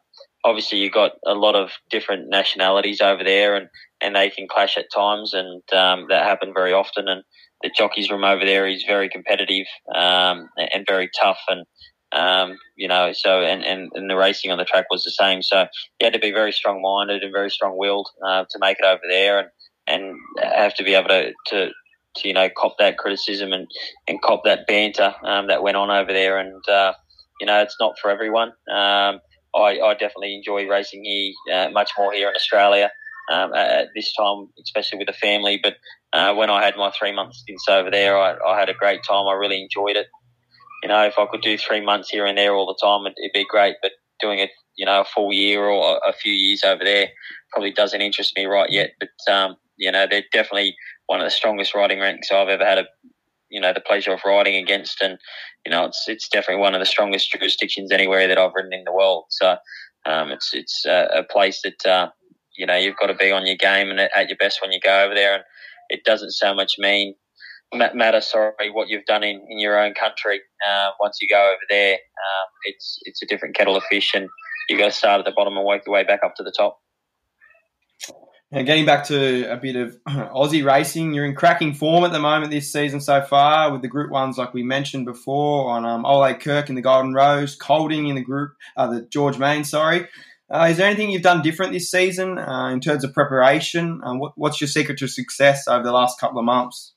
obviously you've got a lot of different nationalities over there, and and they can clash at times, and um, that happen very often. And the jockeys room over there is very competitive um, and very tough, and um, you know, so and, and, and the racing on the track was the same. So you had to be very strong minded and very strong willed uh, to make it over there, and and have to be able to, to to you know cop that criticism and and cop that banter um, that went on over there, and uh, you know it's not for everyone. I, I definitely enjoy racing here uh, much more here in Australia um, at this time, especially with the family. But uh, when I had my three months stints over there, I, I, had a great time. I really enjoyed it. You know, if I could do three months here and there all the time, it, would be great. But doing it, you know, a full year or a few years over there probably doesn't interest me right yet. But um, you know, they're definitely one of the strongest riding ranks I've ever had a you know the pleasure of riding against, and you know it's it's definitely one of the strongest jurisdictions anywhere that I've ridden in the world. So um, it's it's a, place that uh, you know you've got to be on your game and at your best when you go over there, and it doesn't so much mean matter sorry what you've done in, in your own country. Uh, once you go over there, um, it's it's a different kettle of fish, and you've got to start at the bottom and work your way back up to the top. Now, getting back to a bit of [CLEARS THROAT] Aussie racing, you're in cracking form at the moment this season so far with the Group Ones, like we mentioned before, on um, Ole Kirk in the Golden Rose, Kolding in the Group, uh, the George Main, sorry. Uh, is there anything you've done different this season uh, in terms of preparation? Uh, what, what's your secret to success over the last couple of months?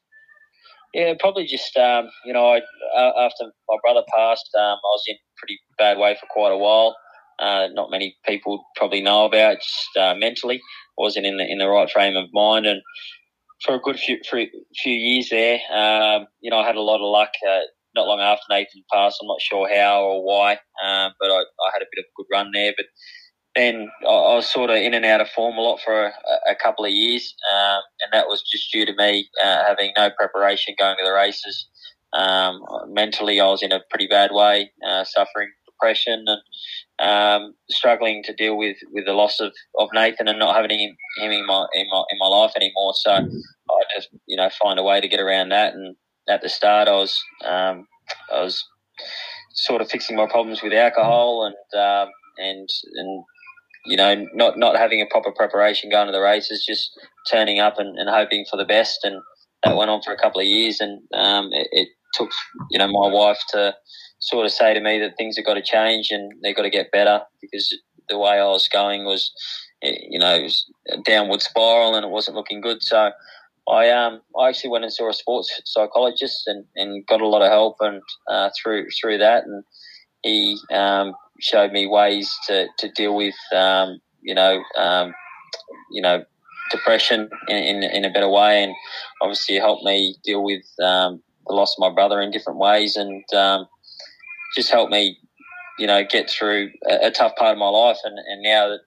Yeah, probably just um, you know, I, after my brother passed, um, I was in pretty bad way for quite a while. Uh, not many people probably know about just uh, mentally wasn't in the in the right frame of mind, and for a good few few, years there, um, you know, I had a lot of luck. Uh, not long after Nathan passed, I'm not sure how or why, um, but I, I, had a bit of a good run there. But then I, I, was sort of in and out of form a lot for a, a couple of years, um, and that was just due to me uh, having no preparation going to the races. Um, mentally, I was in a pretty bad way, uh, suffering depression and um, struggling to deal with, with the loss of, of Nathan and not having him, him in my in my in my life anymore. So I just you know find a way to get around that. And at the start, I was um, I was sort of fixing my problems with alcohol and um, and and you know not not having a proper preparation going to the races, just turning up and, and hoping for the best. And that went on for a couple of years, and um, it, it took you know my wife to sort of say to me that things have got to change and they've got to get better because the way I was going was, eh, you know, was a downward spiral and it wasn't looking good. So I um I actually went and saw a sports psychologist and, and got a lot of help and uh, through through that. And he um, showed me ways to, to deal with um, you know um, you know depression in, in, in a better way. And obviously helped me deal with um, the loss of my brother in different ways. And um, just helped me, you know, get through a, a, tough part of my life. And, and now that,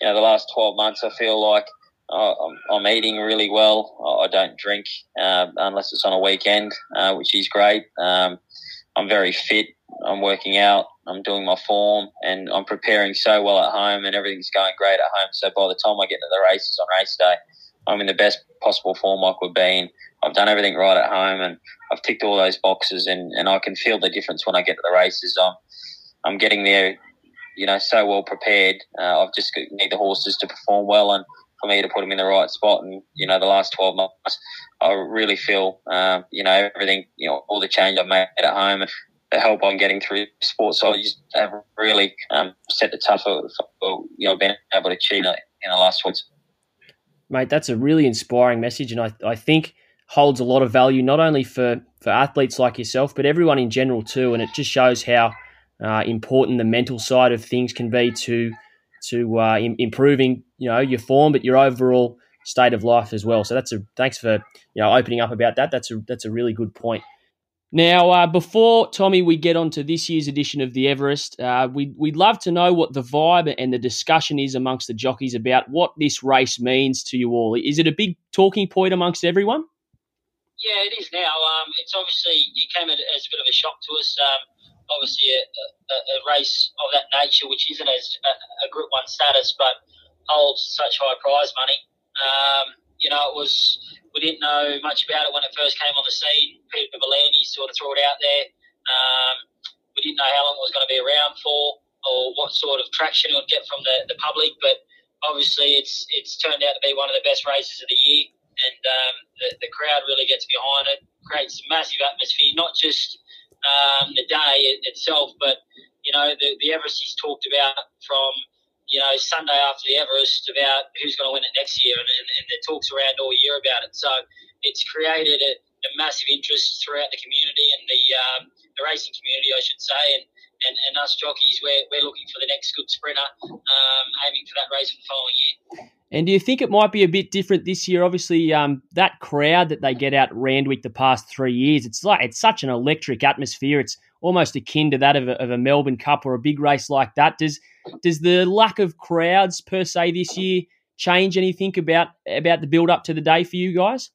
you know, the last 12 months, I feel like uh, I'm, I'm, eating really well. I don't drink uh, unless it's on a weekend, uh, which is great. Um, I'm very fit. I'm working out. I'm doing my form and I'm preparing so well at home and everything's going great at home. So by the time I get to the races on race day, I'm in the best possible form I could be in. I've done everything right at home and I've ticked all those boxes and, and I can feel the difference when I get to the races. I'm, I'm getting there, you know, so well prepared. Uh, I've just need the horses to perform well and for me to put them in the right spot. And, you know, the last 12 months, I really feel, um, you know, everything, you know, all the change I've made at home and the help I'm getting through sports. So I just have really um, set the tough for, for, you know, being able to achieve in the last weeks. Mate, that's a really inspiring message. And I, I think – holds a lot of value not only for for athletes like yourself, but everyone in general too. And it just shows how uh, important the mental side of things can be to to uh, in, improving you know your form, but your overall state of life as well. So that's a thanks for you know opening up about that. That's a that's a really good point. Now, uh, before Tommy, we get on to this year's edition of the Everest, uh, we'd, we'd love to know what the vibe and the discussion is amongst the jockeys about what this race means to you all. Is it a big talking point amongst everyone? Yeah, it is now. Um, it's obviously it came as a bit of a shock to us. Um, obviously, a, a, a, race of that nature, which isn't as a, a, Group One status, but holds such high prize money. Um, you know, it was we didn't know much about it when it first came on the scene. Peter V'landys sort of threw it out there. Um, we didn't know how long it was going to be around for, or what sort of traction it would get from the, the public. But obviously, it's it's turned out to be one of the best races of the year and um, the, the crowd really gets behind it, creates a massive atmosphere, not just um, the day itself, but you know the, the Everest is talked about from you know Sunday after the Everest about who's going to win it next year, and, and, and the talks around all year about it. So it's created a, massive interest throughout the community and the um, the racing community, I should say, and. And, and us jockeys, we're, we're looking for the next good sprinter, um, aiming for that race for the following year. And do you think it might be a bit different this year? Obviously, um, that crowd that they get out Randwick the past three years, it's like it's such an electric atmosphere. It's almost akin to that of a, of a Melbourne Cup or a big race like that. Does does the lack of crowds per se this year change anything about about the build up to the day for you guys?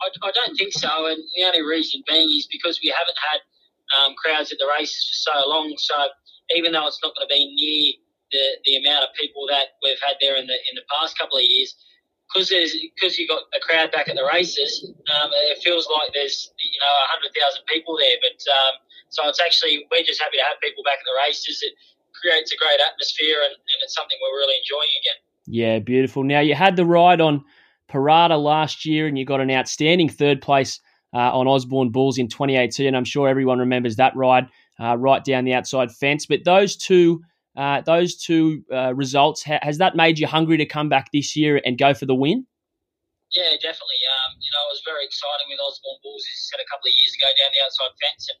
I, I don't think so, and the only reason being is because we haven't had um, crowds at the races for so long. So even though it's not going to be near the, the amount of people that we've had there in the in the past couple of years, because because you got a crowd back at the races, um, it feels like there's you know hundred thousand people there. But um, so it's actually we're just happy to have people back at the races. It creates a great atmosphere, and, and it's something we're really enjoying again. Yeah, beautiful. Now you had the ride on Pirata last year, and you got an outstanding third place uh, on Osborne Bulls in 2018. I'm sure everyone remembers that ride uh, right down the outside fence. But those two, uh, those two uh, results, ha- has that made you hungry to come back this year and go for the win? Yeah, definitely. Um, you know, it was very exciting with Osborne Bulls, you said a couple of years ago, down the outside fence, and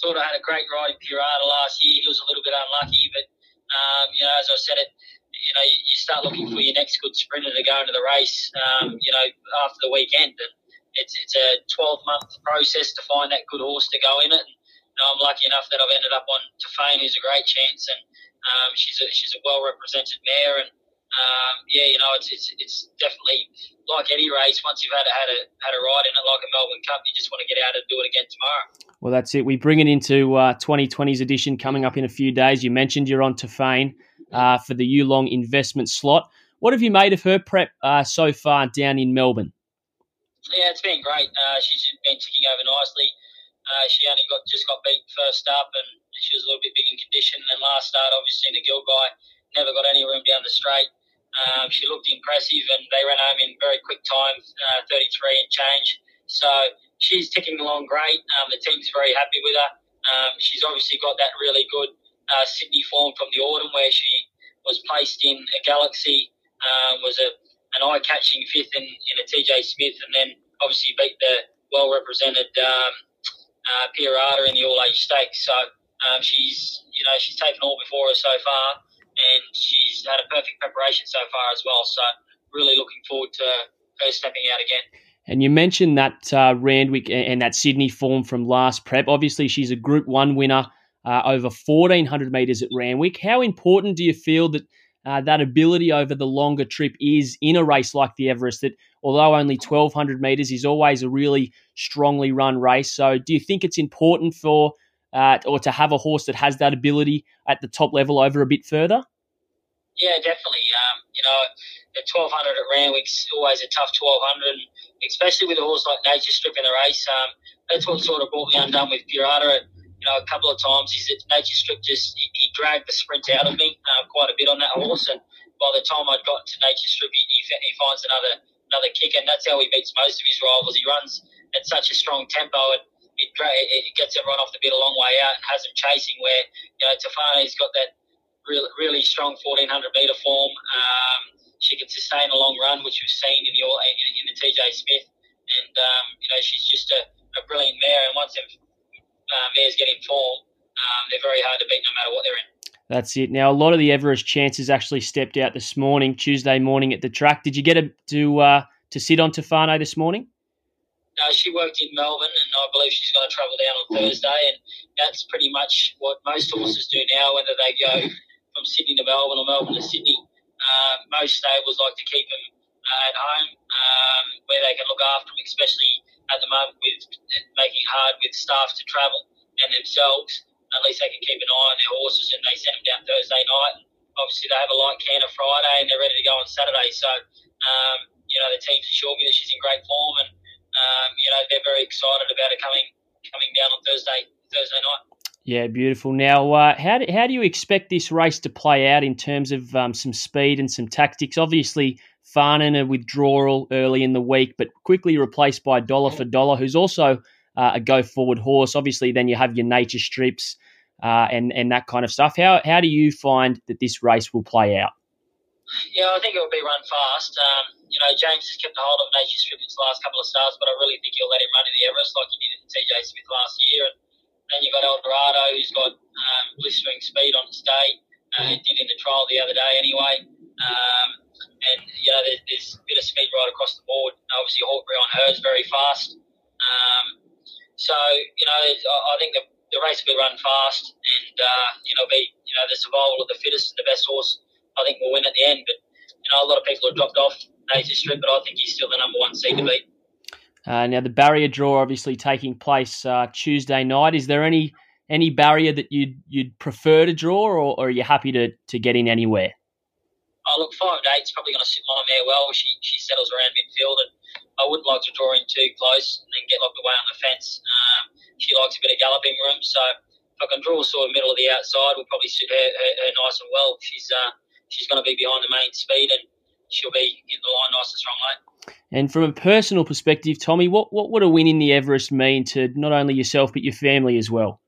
thought I had a great ride in Pirata last year. He was a little bit unlucky, but um, you know, as I said, it you know, you, start looking for your next good sprinter to go into the race, um, you know, after the weekend. And it's, it's a 12 month process to find that good horse to go in it. And, you know, I'm lucky enough that I've ended up on Tofane, who's a great chance. And um, she's a, she's a well represented mare. And um, yeah, you know, it's, it's, it's definitely like any race. Once you've had a, had a, had a ride in it, like a Melbourne Cup, you just want to get out and do it again tomorrow. Well, that's it. We bring it into uh, 2020's edition coming up in a few days. You mentioned you're on Tofane uh, for the Yulong investment slot. What have you made of her prep uh, so far down in Melbourne? Yeah, it's been great. Uh, she's been ticking over nicely. Uh, she only got just got beat first up, and she was a little bit big in condition. And last start, obviously, the Gilgai never got any room down the straight. Um, she looked impressive, and they ran home in very quick time, uh, 33 and change. So she's ticking along great. Um, the team's very happy with her. Um, she's obviously got that really good uh, Sydney form from the autumn where she was placed in a Galaxy, um, was a an eye-catching fifth in, in a TJ Smith, and then obviously beat the well-represented um, uh, Pirata in the All-Age Stakes. So um, she's you know she's taken all before her so far, and she's had a perfect preparation so far as well. So really looking forward to her stepping out again. And you mentioned that uh, Randwick and that Sydney form from last prep. Obviously, she's a Group One winner uh, over 1400 metres at Randwick. How important do you feel that uh, that ability over the longer trip is in a race like the Everest? That although only 1200 metres is always a really strongly run race. So, do you think it's important for uh, or to have a horse that has that ability at the top level over a bit further? Yeah, definitely. Um, you know, the 1200 at Randwick's always a tough 1200, especially with a horse like Nature Strip in the race. Um, that's what sort of brought me undone with Pirata you know, a couple of times at Nature Strip just he, he, dragged the sprint out of me uh, quite a bit on that horse, and by the time I'd got to Nature Strip, he, he, he, finds another another kick, and that's how he beats most of his rivals. He runs at such a strong tempo, and it, it gets everyone off the bit a long way out and has them chasing. Where you know Tofane's got that really really strong 1400 meter form. Um, she can sustain a long run, which we've seen in the in, in the TJ Smith, and um, you know she's just a, a brilliant mare. And once they've uh, mares get in form, um, they're very hard to beat no matter what they're in. That's it. Now, a lot of the Everest chances actually stepped out this morning, Tuesday morning at the track. Did you get a, to uh, to sit on Tofane this morning? No, she worked in Melbourne, and I believe she's going to travel down on Thursday. And that's pretty much what most horses do now, whether they go from Sydney to Melbourne or Melbourne to Sydney. Uh, most stables like to keep them uh, at home, um, where they can look after them, especially at the moment with making it hard with staff to travel and themselves. At least they can keep an eye on their horses and they send them down Thursday night. Obviously, they have a light can of Friday and they're ready to go on Saturday. So, um, you know, the team's assured me that she's in great form and, um, you know, they're very excited about her coming coming down on Thursday Thursday night. Yeah, beautiful. Now, uh, how, do, how do you expect this race to play out in terms of um, some speed and some tactics? Obviously, Farnan a withdrawal early in the week, but quickly replaced by Dollar for Dollar, who's also uh, a go forward horse. Obviously, then you have your nature strips uh, and and that kind of stuff. How how do you find that this race will play out? Yeah, I think it will be run fast. Um, you know, James has kept a hold of Nature Strip its last couple of starts, but I really think he'll let him run in the Everest like he did in TJ Smith last year. And then you've got Eduardo, who's got um, blistering speed on its day. Uh, did in the trial the other day anyway. Um, and you know there's, there's, a bit of speed right across the board. Obviously, Hawkbury on her is very fast. Um, so you know, I think the, the race will be run fast, and uh, you know, be you know the survival of the fittest and the best horse. I think will win at the end. But you know, a lot of people have dropped off Nature Strip, but I think he's still the number one seed to beat. Uh, now the barrier draw obviously taking place uh, Tuesday night. Is there any any barrier that you'd you'd prefer to draw, or, or are you happy to, to get in anywhere? Oh, look, five and eight's probably going to suit my mare well. She she settles around midfield, and I wouldn't like to draw in too close and then get locked away on the fence. Um, she likes a bit of galloping room, so if I can draw sort of middle of the outside, we'll probably suit her, her, her nice and well. She's uh, she's going to be behind the main speed, and she'll be in the line nice and strong late. And from a personal perspective, Tommy, what, what would a win in the Everest mean to not only yourself but your family as well?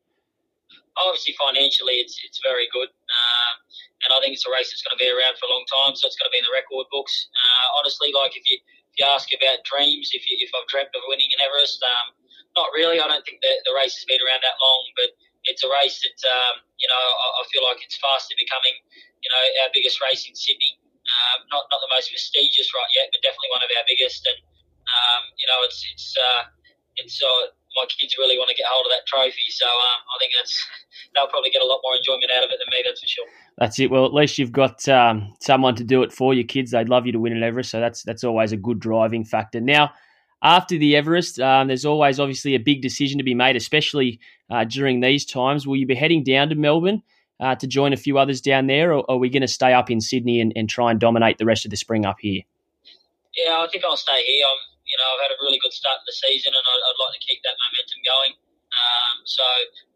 Obviously, financially, it's it's very good, um, and I think it's a race that's going to be around for a long time, so it's going to be in the record books. Uh, honestly, like if you if you ask about dreams, if you, if I've dreamt of winning an Everest, um, not really. I don't think the the race has been around that long, but it's a race that um, you know I, I feel like it's fastly becoming you know our biggest race in Sydney. Um, not not the most prestigious right yet, but definitely one of our biggest. And um, you know, it's it's uh, it's uh, my kids really want to get hold of that trophy. So um, I think that's [LAUGHS] they'll probably get a lot more enjoyment out of it than me. That's for sure. That's it. Well, at least you've got um, someone to do it for your kids. They'd love you to win an Everest, so that's that's always a good driving factor. Now, after the Everest, um, there's always obviously a big decision to be made, especially uh, during these times. Will you be heading down to Melbourne? Uh, to join a few others down there, or, are we going to stay up in Sydney and, and, try and dominate the rest of the spring up here? Yeah, I think I'll stay here. I'm, you know, I've had a really good start to the season, and I'd, I'd like to keep that momentum going. Um, so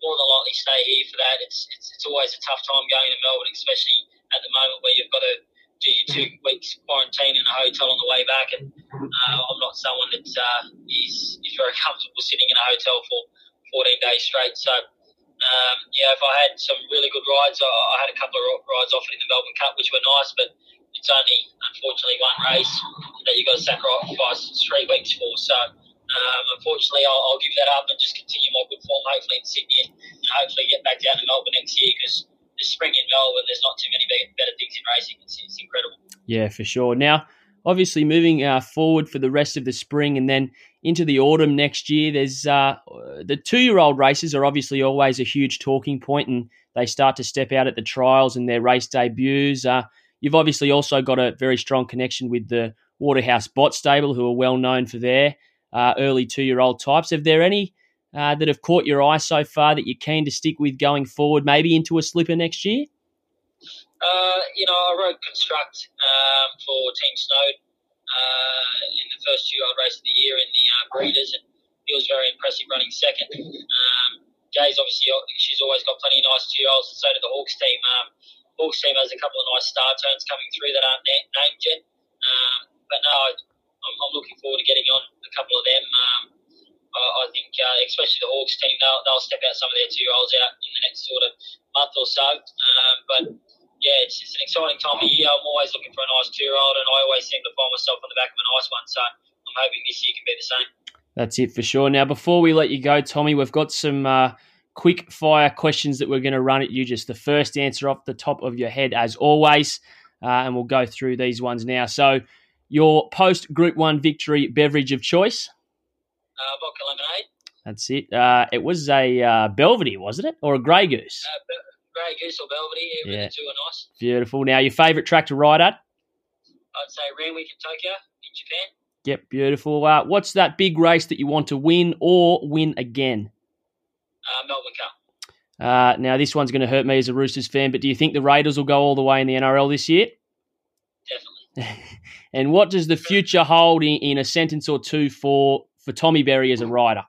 more than likely stay here for that. It's, it's it's always a tough time going to Melbourne, especially at the moment where you've got to do your two weeks quarantine in a hotel on the way back. And uh, I'm not someone that uh, is is very [LAUGHS] comfortable sitting in a hotel for 14 days straight. So um, yeah, if I had some really good rides, I, I had a couple of rides offered in the Melbourne Cup, which were nice, but it's only unfortunately one race that you've got to sacrifice three weeks for. So um, unfortunately, I'll, I'll, give that up and just continue my good form, hopefully in Sydney, and hopefully get back down to Melbourne next year because this spring in Melbourne, there's not too many better things in racing. It's, it's incredible. Yeah, for sure. Now, obviously, moving uh, forward for the rest of the spring and then into the autumn next year, there's uh, the two-year-old races are obviously always a huge talking point, and they start to step out at the trials and their race debuts. Uh, you've obviously also got a very strong connection with the Waterhouse Bott Stable, who are well known for their uh, early two-year-old types. Have there any uh, that have caught your eye so far that you're keen to stick with going forward, maybe into a slipper next year? Uh, you know, I rode Construct um, for Team Snowden uh, in the first two-year-old race of the year in the uh, breeders, and he was very impressive running second. Um, Jay's obviously she's always got plenty of nice two-year-olds, and so did the Hawkes team. Um, Hawkes team has a couple of nice star turns coming through that aren't named yet. Um, but no, I'm, I'm, looking forward to getting on a couple of them. Um, I, I think, uh, especially the Hawkes team, they'll, they'll step out some of their two-year-olds out in the next sort of month or so. Um, but yeah, it's, it's an exciting time of year. I'm always looking for a nice two year old, and I always seem to find myself on the back of a nice one. So I'm hoping this year can be the same. That's it for sure. Now, before we let you go, Tommy, we've got some uh, quick fire questions that we're going to run at you. Just the first answer off the top of your head, as always, uh, and we'll go through these ones now. So, your post Group One victory beverage of choice? Uh, vodka lemonade. That's it. Uh, it was a uh, Belvedere, wasn't it, or a Grey Goose? Uh, Grey Goose or Belvedere. Yeah, the two are nice. Beautiful. Now, your favourite track to ride at? I'd say Randwick in Tokyo in Japan. Yep, beautiful. Uh, what's that big race that you want to win or win again? Uh, Melbourne Cup. Uh, now, this one's going to hurt me as a Roosters fan, but do you think the Raiders will go all the way in the NRL this year? Definitely. [LAUGHS] and what does the future hold in, in, a sentence or two for, for Tommy Berry as a rider?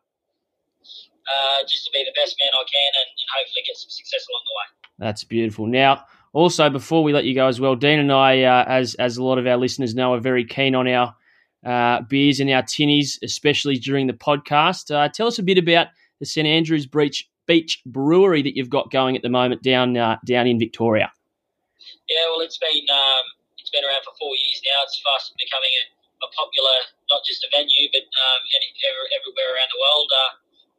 Uh, just to be the best man I can and hopefully get some success along the way. That's beautiful. Now, also before we let you go as well, Dean and I, uh, as as a lot of our listeners know, are very keen on our uh, beers and our tinnies, especially during the podcast. Uh, tell us a bit about the St Andrews Beach Beach Brewery that you've got going at the moment down uh, down in Victoria. Yeah, well, it's been um, it's been around for four years now. It's fast becoming a, a popular, not just a venue, but um, any, everywhere around the world. Uh,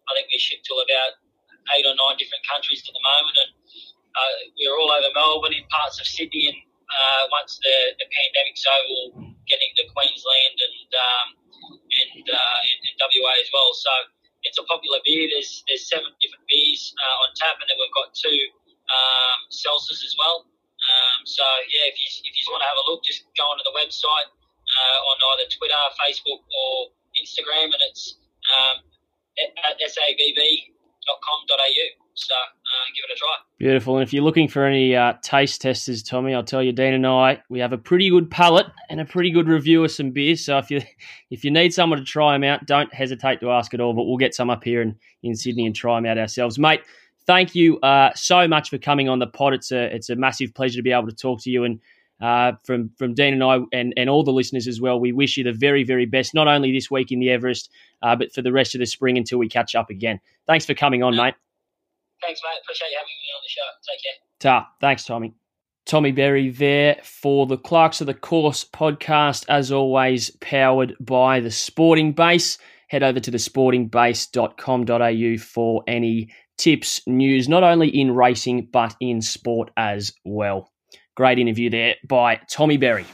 I think we ship to about eight or nine different countries at the moment, and uh, we're all over Melbourne, in parts of Sydney, and uh, once the, the pandemic's over, we'll getting to Queensland and um, and, uh, and WA as well. So it's a popular beer. There's there's seven different beers uh, on tap, and then we've got two um, seltzers as well. Um, so yeah, if you if you want to have a look, just go onto the website uh, on either Twitter, Facebook, or Instagram, and it's um, at sabb.com.au. So uh, give it a try. Beautiful. And if you're looking for any uh, taste testers, Tommy, I'll tell you, Dean and I, we have a pretty good palate and a pretty good review of some beers. So if you [LAUGHS] if you need someone to try them out, don't hesitate to ask at all. But we'll get some up here in, in Sydney and try them out ourselves, mate. Thank you uh, so much for coming on the pod. It's a it's a massive pleasure to be able to talk to you and. Uh, from from Dean and I and, and all the listeners as well, we wish you the very very best. Not only this week in the Everest, uh, but for the rest of the spring until we catch up again. Thanks for coming on, mate. Thanks, mate. Appreciate you having me on the show. Take care. Ta. Thanks, Tommy. Tommy Berry there for the Clarks of the Course podcast, as always, powered by the Sporting Base. Head over to thesportingbase.com.au for any tips, news, not only in racing, but in sport as well. Great interview there by Tommy Berry.